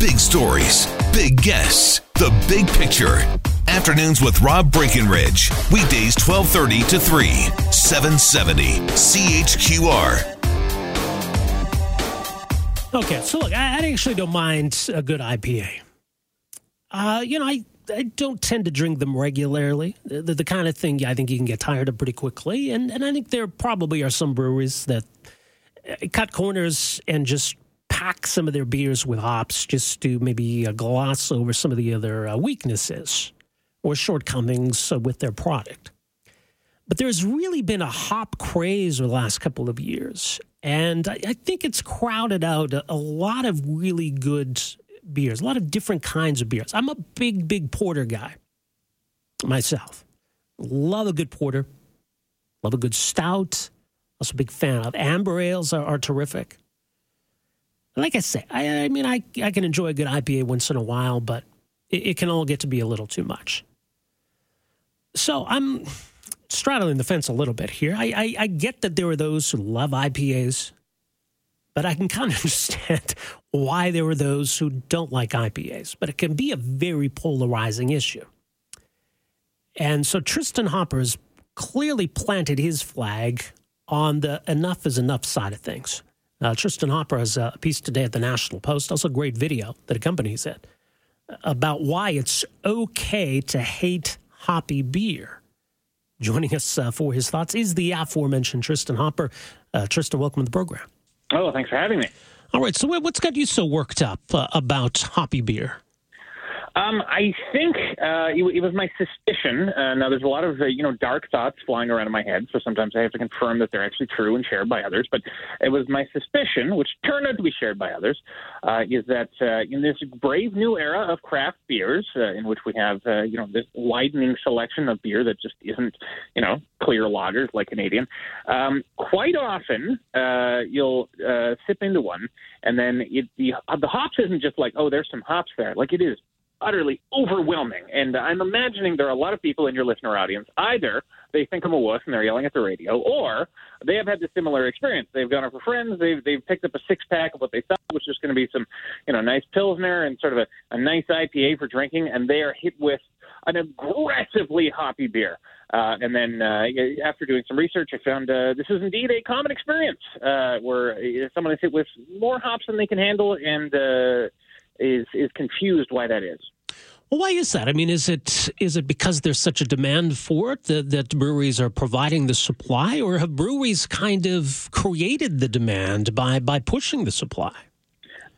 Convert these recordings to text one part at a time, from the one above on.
Big stories, big guests, the big picture. Afternoons with Rob Breckenridge. Weekdays 1230 to 3, 770 CHQR. Okay, so look, I, I actually don't mind a good IPA. Uh, you know, I I don't tend to drink them regularly. The, kind of thing I think you can get tired of pretty quickly. And, and I think there probably are some breweries that uh, cut corners and just pack some of their beers with hops just to maybe uh, gloss over some of the other uh, weaknesses or shortcomings with their product. But there's really been a hop craze over the last couple of years. And I, I think it's crowded out a, a lot of really good beers, a lot of different kinds of beers. I'm a big, big porter guy myself. Love a good porter, love a good stout. Also, a big fan of amber ales are, are terrific. Like I say, I, I, mean, I, I can enjoy a good IPA once in a while, but it, it can all get to be a little too much. So I'm straddling the fence a little bit here. I, I, I get that there are those who love IPAs but I can kind of understand why there are those who don't like IPAs. But it can be a very polarizing issue. And so Tristin Hopper has clearly planted his flag on the enough is enough side of things. Uh, Tristin Hopper has a piece today at the National Post, also a great video that accompanies it, about why it's okay to hate hoppy beer. Joining us uh, for his thoughts is the aforementioned Tristin Hopper. Uh, Tristin, welcome to the program. Oh, thanks for having me. All right. So, what's got you so worked up uh, about hoppy beer? Um, I think uh, it, it, was my suspicion. Uh, now, there's a lot of uh, you know dark thoughts flying around in my head, so sometimes I have to confirm that they're actually true and shared by others. But it was my suspicion, which turned out to be shared by others, uh, is that uh, in this brave new era of craft beers, uh, in which we have you know this widening selection of beer that just isn't you know clear lagers like Canadian, um, quite often you'll sip into one, and then it, the the hops isn't just like oh there's some hops there, like it is utterly overwhelming. And I'm imagining there are a lot of people in your listener audience. Either they think I'm a wuss and they're yelling at the radio, or they have had the similar experience. They've gone for friends. They've they've picked up a six pack of what they thought was just going to be some, you know, nice pilsner and sort of a, a nice IPA for drinking, and they are hit with an aggressively hoppy beer. Uh, and then uh, after doing some research, I found uh, this is indeed a common experience uh, where someone is hit with more hops than they can handle and uh, is is confused why that is. Well, why is that? I mean, is it is it because there's such a demand for it that, that breweries are providing the supply, or have breweries kind of created the demand by by pushing the supply?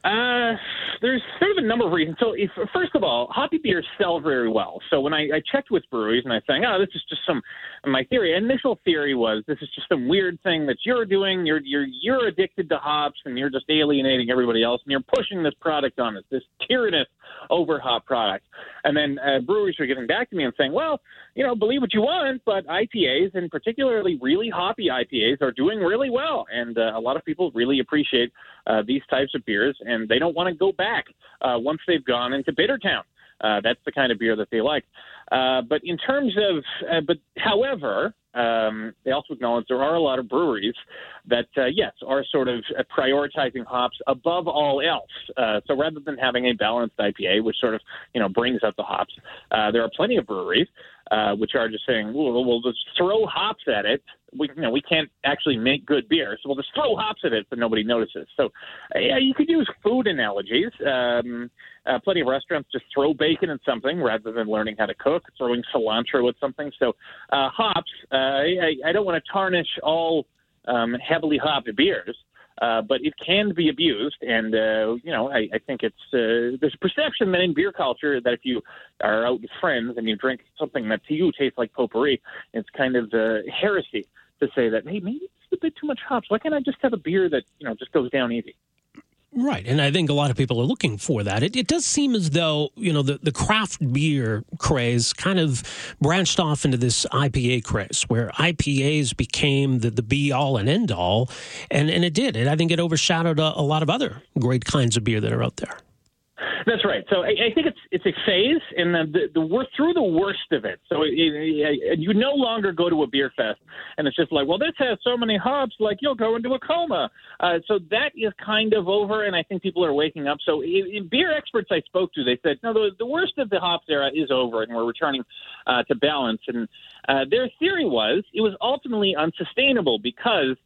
Uh, there's sort of a number of reasons. So, if, first of all, hoppy beers sell very well. So when I, I checked with breweries and I saying, oh, this is just some my theory. Initial theory was this is just some weird thing that you're doing. You're you're you're addicted to hops and you're just alienating everybody else and you're pushing this product on us, this tyrannous over hop product. And then uh, breweries were getting back to me and saying, well, you know, believe what you want, but IPAs and particularly really hoppy IPAs are doing really well, and uh, a lot of people really appreciate uh, these types of beers, they don't want to go back uh, once they've gone into Bittertown. Uh, that's the kind of beer that they like. Uh, but in terms of, uh, but however, um, they also acknowledge there are a lot of breweries that, uh, yes, are sort of prioritizing hops above all else. Uh, so rather than having a balanced IPA, which sort of, you know, brings out the hops, uh, there are plenty of breweries uh, which are just saying, we'll just throw hops at it. We, you know, we can't actually make good beer, so we'll just throw hops at it, but nobody notices. So, yeah, you could use food analogies. Um, uh, plenty of restaurants just throw bacon in something rather than learning how to cook, throwing cilantro at something. So, uh, hops. Uh, I, I don't want to tarnish all um, heavily hopped beers. Uh, but it can be abused, and uh, you know, I, I think it's uh, there's a perception that in beer culture that if you are out with friends and you drink something that to you tastes like potpourri, it's kind of uh, heresy to say that hey, maybe it's a bit too much hops. Why can't I just have a beer that you know just goes down easy? Right, and I think a lot of people are looking for that. It, it, does seem as though you know the, the craft beer craze kind of branched off into this IPA craze, where IPAs became the, the be all and end all, and and it did. And I think it overshadowed a, a lot of other great kinds of beer that are out there. That's right. So I, I think it's it's a phase, and the, the, the we're through the worst of it. So it, it, you no longer go to a beer fest, and it's just like, well, this has so many hops, like you'll go into a coma. Uh, so that is kind of over, and I think people are waking up. So beer experts I spoke to, they said, no, the, the worst of the hops era is over, and we're returning uh, to balance. And uh, their theory was it was ultimately unsustainable because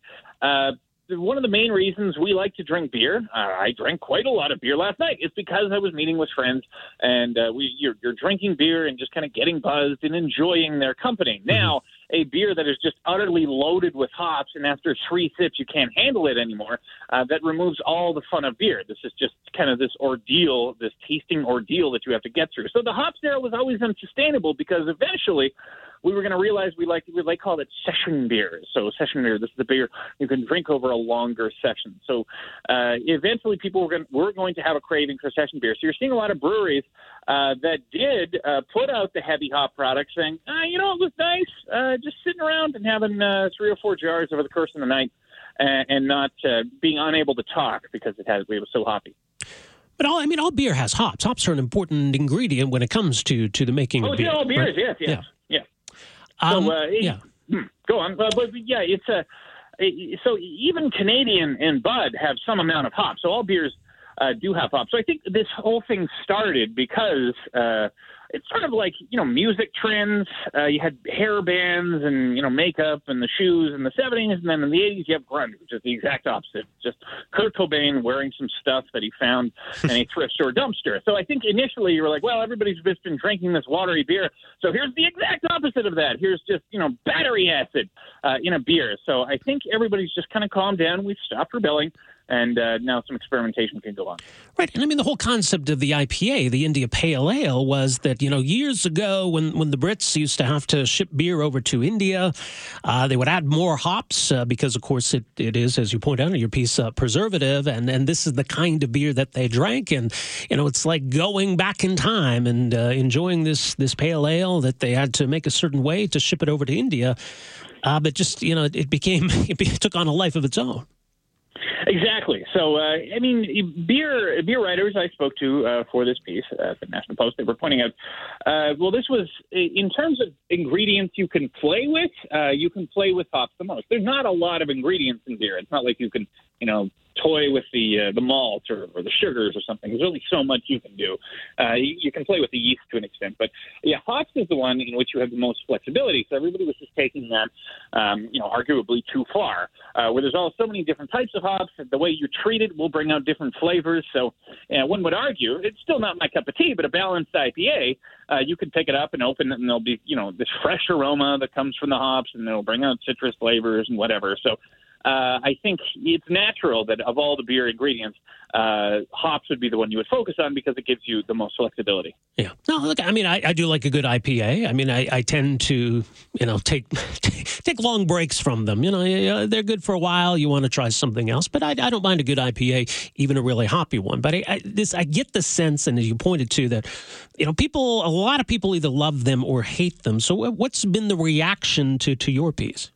uh, one of the main reasons we like to drink beer, uh, I drank quite a lot of beer last night, is because I was meeting with friends and uh, we you're, you're drinking beer and just kind of getting buzzed and enjoying their company. Mm-hmm. A beer that is just utterly loaded with hops, and after three sips you can't handle it anymore, uh, that removes all the fun of beer. This is just kind of this ordeal, this tasting ordeal that you have to get through. So the hops era was always unsustainable because eventually we were going to realize we like we like call it session beer. So session beer, this is the beer you can drink over a longer session. So uh, eventually, people were going were going to have a craving for session beer. So you're seeing a lot of breweries uh, that did uh, put out the heavy hop products, saying, uh, you know, it was nice uh, just sitting around and having uh, three or four jars over the course of the night, and, and not uh, being unable to talk because it had it was so hoppy. But all I mean, all beer has hops. Hops are an important ingredient when it comes to to the making oh, of beer. Oh, yeah, all beers, right? yes, yes. Yeah. Um, so, uh, yeah. Hmm, go on. Uh, but yeah, it's a. So even Canadian and Bud have some amount of hops. So all beers uh, do have hops. So I think this whole thing started because uh, it's sort of like you know music trends. Uh, you had hair bands and you know makeup and the shoes in the '70s, and then in the '80s you have grunge, which is the exact opposite. Just Kurt Cobain wearing some stuff that he found in a thrift store dumpster. So I think initially you were like, well, everybody's just been drinking this watery beer, so here's the exact opposite of that. Here's just you know battery acid uh, in a beer. So I think everybody's just kind of calmed down. We've stopped rebelling and uh, now some experimentation can go on. Right, and I mean the whole concept of the IPA, the India Pale Ale, was that you know years ago when when the Brits used to have to ship beer over to India, uh, they would add more hops uh, because of course it, it is, as you point out in your piece, uh, preservative, and and this is the kind of beer that they drank, and you know it's like going back in time and uh, enjoying this this pale ale that they had to make a certain way to ship it over to India. Uh, but just you know, it became it took on a life of its own. Exactly. So, uh, I mean, beer beer writers I spoke to uh, for this piece at the National Post, they were pointing out, uh, well, this was in terms of ingredients you can play with. Uh, you can play with hops the most. There's not a lot of ingredients in beer. It's not like you can, you know, toy with the uh, the malt or, or the sugars or something. There's only so much you can do. Uh, you, you can play with the yeast to an extent, but yeah, hops is the one in which you have the most flexibility. So everybody was just taking that, um, you know, arguably too far. Uh, where there's all so many different types of hops, the way you treat it will bring out different flavors. So uh, one would argue it's still not my cup of tea, but a balanced IPA, uh, you can pick it up and open it, and there'll be you know this fresh aroma that comes from the hops, and it'll bring out citrus flavors and whatever. So uh, I think it's natural that of all the beer ingredients, uh, hops would be the one you would focus on because it gives you the most flexibility. Yeah. No, look, I mean, I, I do like a good IPA. I mean, I, I tend to, you know, take take long breaks from them. You know, they're good for a while. You want to try something else, but I, I don't mind a good IPA, even a really hoppy one. But I, I, this, I get the sense, and as you pointed to, that you know, people, a lot of people either love them or hate them. So, what's been the reaction to to your piece?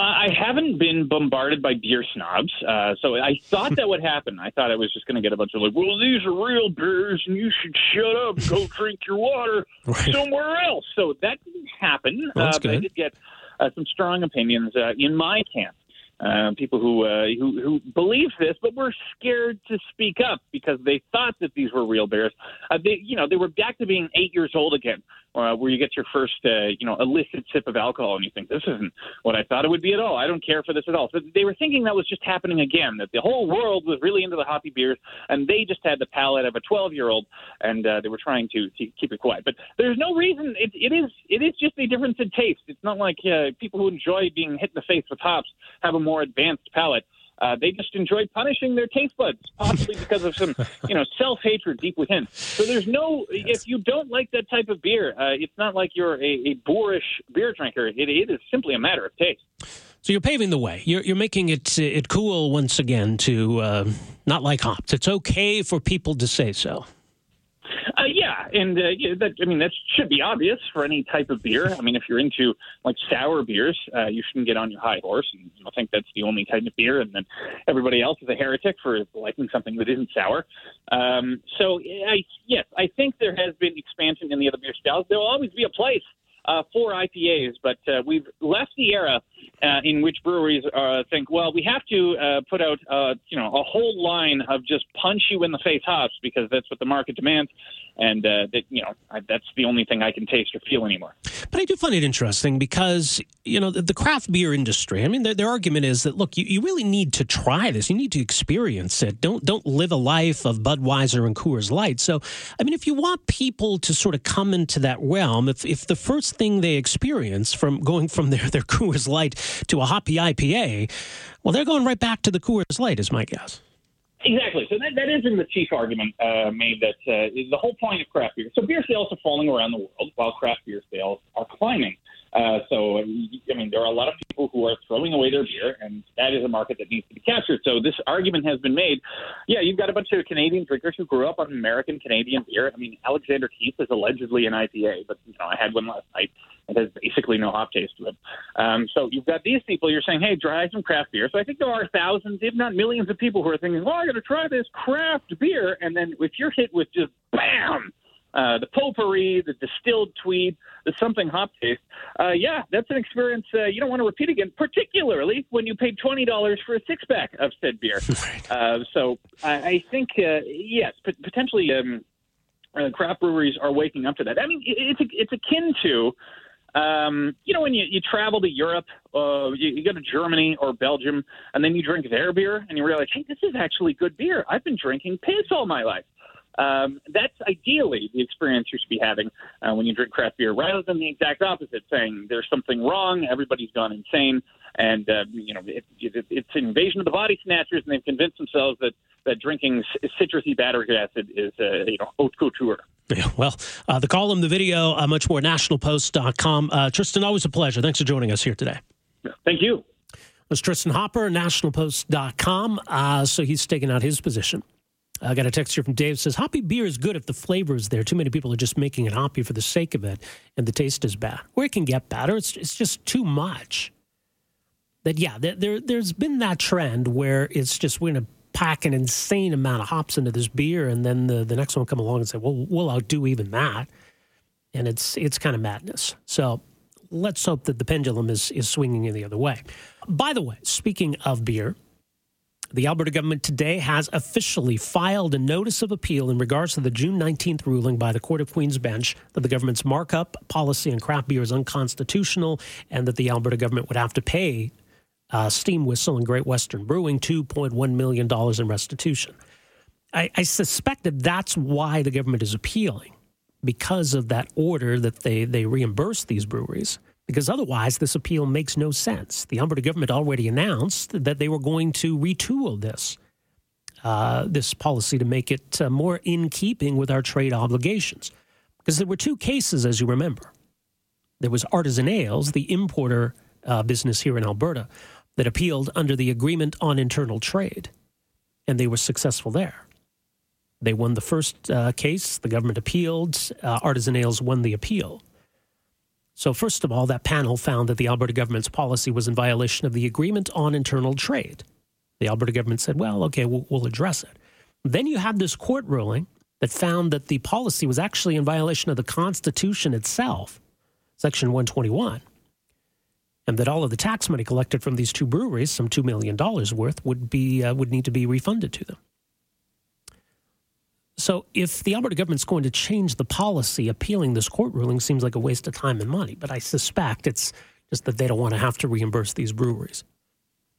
Uh, I haven't been bombarded by beer snobs, uh, so I thought that would happen. I thought I was just going to get a bunch of like, "Well, these are real beers, and you should shut up, go drink your water right. somewhere else." So that didn't happen. Well, uh, but I did get uh, some strong opinions uh, in my camp. Uh, people who, uh, who who believe this, but were scared to speak up because they thought that these were real bears. Uh, they, you know, they were back to being eight years old again, uh, where you get your first, uh, you know, illicit sip of alcohol, and you think this isn't what I thought it would be at all. I don't care for this at all. So they were thinking that was just happening again. That the whole world was really into the hoppy beers, and they just had the palate of a twelve-year-old, and uh, they were trying to, to keep it quiet. But there's no reason. It, it is it is just a difference in taste. It's not like uh, people who enjoy being hit in the face with hops have a more advanced palate. Uh, they just enjoy punishing their taste buds, possibly because of some, you know, self hatred deep within. So there's no, yes. if you don't like that type of beer, uh, it's not like you're a, a boorish beer drinker. It, it is simply a matter of taste. So you're paving the way. You're, you're making it it cool once again to uh, not like hops. It's okay for people to say so. And uh, that I mean that should be obvious for any type of beer. I mean, if you're into like sour beers, uh, you shouldn't get on your high horse and you know, think that's the only kind of beer, and then everybody else is a heretic for liking something that isn't sour. Um, so, I, yes, I think there has been expansion in the other beer styles. There will always be a place uh, for IPAs, but uh, we've left the era uh, in which breweries uh, think, well, we have to uh, put out, uh, you know, a whole line of just punch you in the face hops because that's what the market demands, and uh, that you know I, that's the only thing I can taste or feel anymore. But I do find it interesting because you know the, the craft beer industry. I mean, their, their argument is that look, you, you really need to try this. You need to experience it. Don't don't live a life of Budweiser and Coors Light. So, I mean, if you want people to sort of come into that realm, if if the first thing they experience from going from their their Coors Light to a hoppy IPA, well, they're going right back to the Coors Light, is my guess. Exactly. So that, that is in the chief argument uh, made that uh, the whole point of craft beer. So beer sales are falling around the world while craft beer sales are climbing. Uh, so, I mean, there are a lot of people who are throwing away their beer, and that is a market that needs to be captured. So, this argument has been made. Yeah, you've got a bunch of Canadian drinkers who grew up on American Canadian beer. I mean, Alexander Keith is allegedly an IPA, but you know, I had one last night. It has basically no hop taste to it. Um, so, you've got these people. You're saying, hey, try some craft beer. So, I think there are thousands, if not millions, of people who are thinking, well, I got to try this craft beer, and then if you're hit with just bam uh, the potpourri, the distilled tweed, the something hop taste. Uh, yeah, that's an experience uh, you don't want to repeat again, particularly when you paid twenty dollars for a six pack of said beer. Uh, so I, I think uh, yes, p- potentially um, uh, craft breweries are waking up to that. I mean, it, it's it's akin to. Um, you know, when you, you travel to Europe, uh, you, you go to Germany or Belgium, and then you drink their beer, and you realize, hey, this is actually good beer. I've been drinking piss all my life. Um, that's ideally the experience you should be having uh, when you drink craft beer, rather than the exact opposite, saying there's something wrong, everybody's gone insane, and uh, you know it, it, it's an invasion of the body snatchers, and they've convinced themselves that that drinking citrusy battery acid is uh, you know haute couture. Yeah, well, uh, the column, the video, uh, much more, nationalpost.com. Uh, Tristin, always a pleasure. Thanks for joining us here today. Thank you. That's Tristin Hopper, nationalpost.com. Uh, so he's taking out his position. I got a text here from Dave says hoppy beer is good if the flavor is there. Too many people are just making it hoppy for the sake of it, and the taste is bad. Or it can get better. It's it's just too much. That yeah, there, there has been that trend where it's just we're gonna pack an insane amount of hops into this beer, and then the the next one come along and say, well, we'll outdo even that, and it's it's kind of madness. So let's hope that the pendulum is is swinging in the other way. By the way, speaking of beer. The Alberta government today has officially filed a notice of appeal in regards to the June 19th ruling by the Court of Queen's Bench that the government's markup policy on craft beer is unconstitutional and that the Alberta government would have to pay uh, Steam Whistle and Great Western Brewing $2.1 million in restitution. I, I suspect that that's why the government is appealing because of that order that they, they reimburse these breweries because otherwise this appeal makes no sense. The Alberta government already announced that they were going to retool this uh, this policy to make it uh, more in keeping with our trade obligations. Because there were two cases, as you remember. There was Artisan Ales, the importer uh, business here in Alberta, that appealed under the Agreement on Internal Trade, and they were successful there. They won the first uh, case, the government appealed, uh, Artisan Ales won the appeal. So, first of all, that panel found that the Alberta government's policy was in violation of the Agreement on Internal Trade. The Alberta government said, well, okay, we'll, we'll address it. Then you had this court ruling that found that the policy was actually in violation of the Constitution itself, Section 121, and that all of the tax money collected from these two breweries, some $2 million worth, would, be, uh, would need to be refunded to them. So if the Alberta government's going to change the policy, appealing this court ruling seems like a waste of time and money. But I suspect it's just that they don't want to have to reimburse these breweries.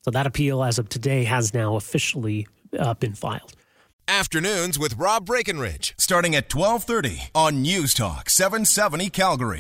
So that appeal, as of today, has now officially uh, been filed. Afternoons with Rob Breckenridge, starting at 1230 on News Talk 770 Calgary.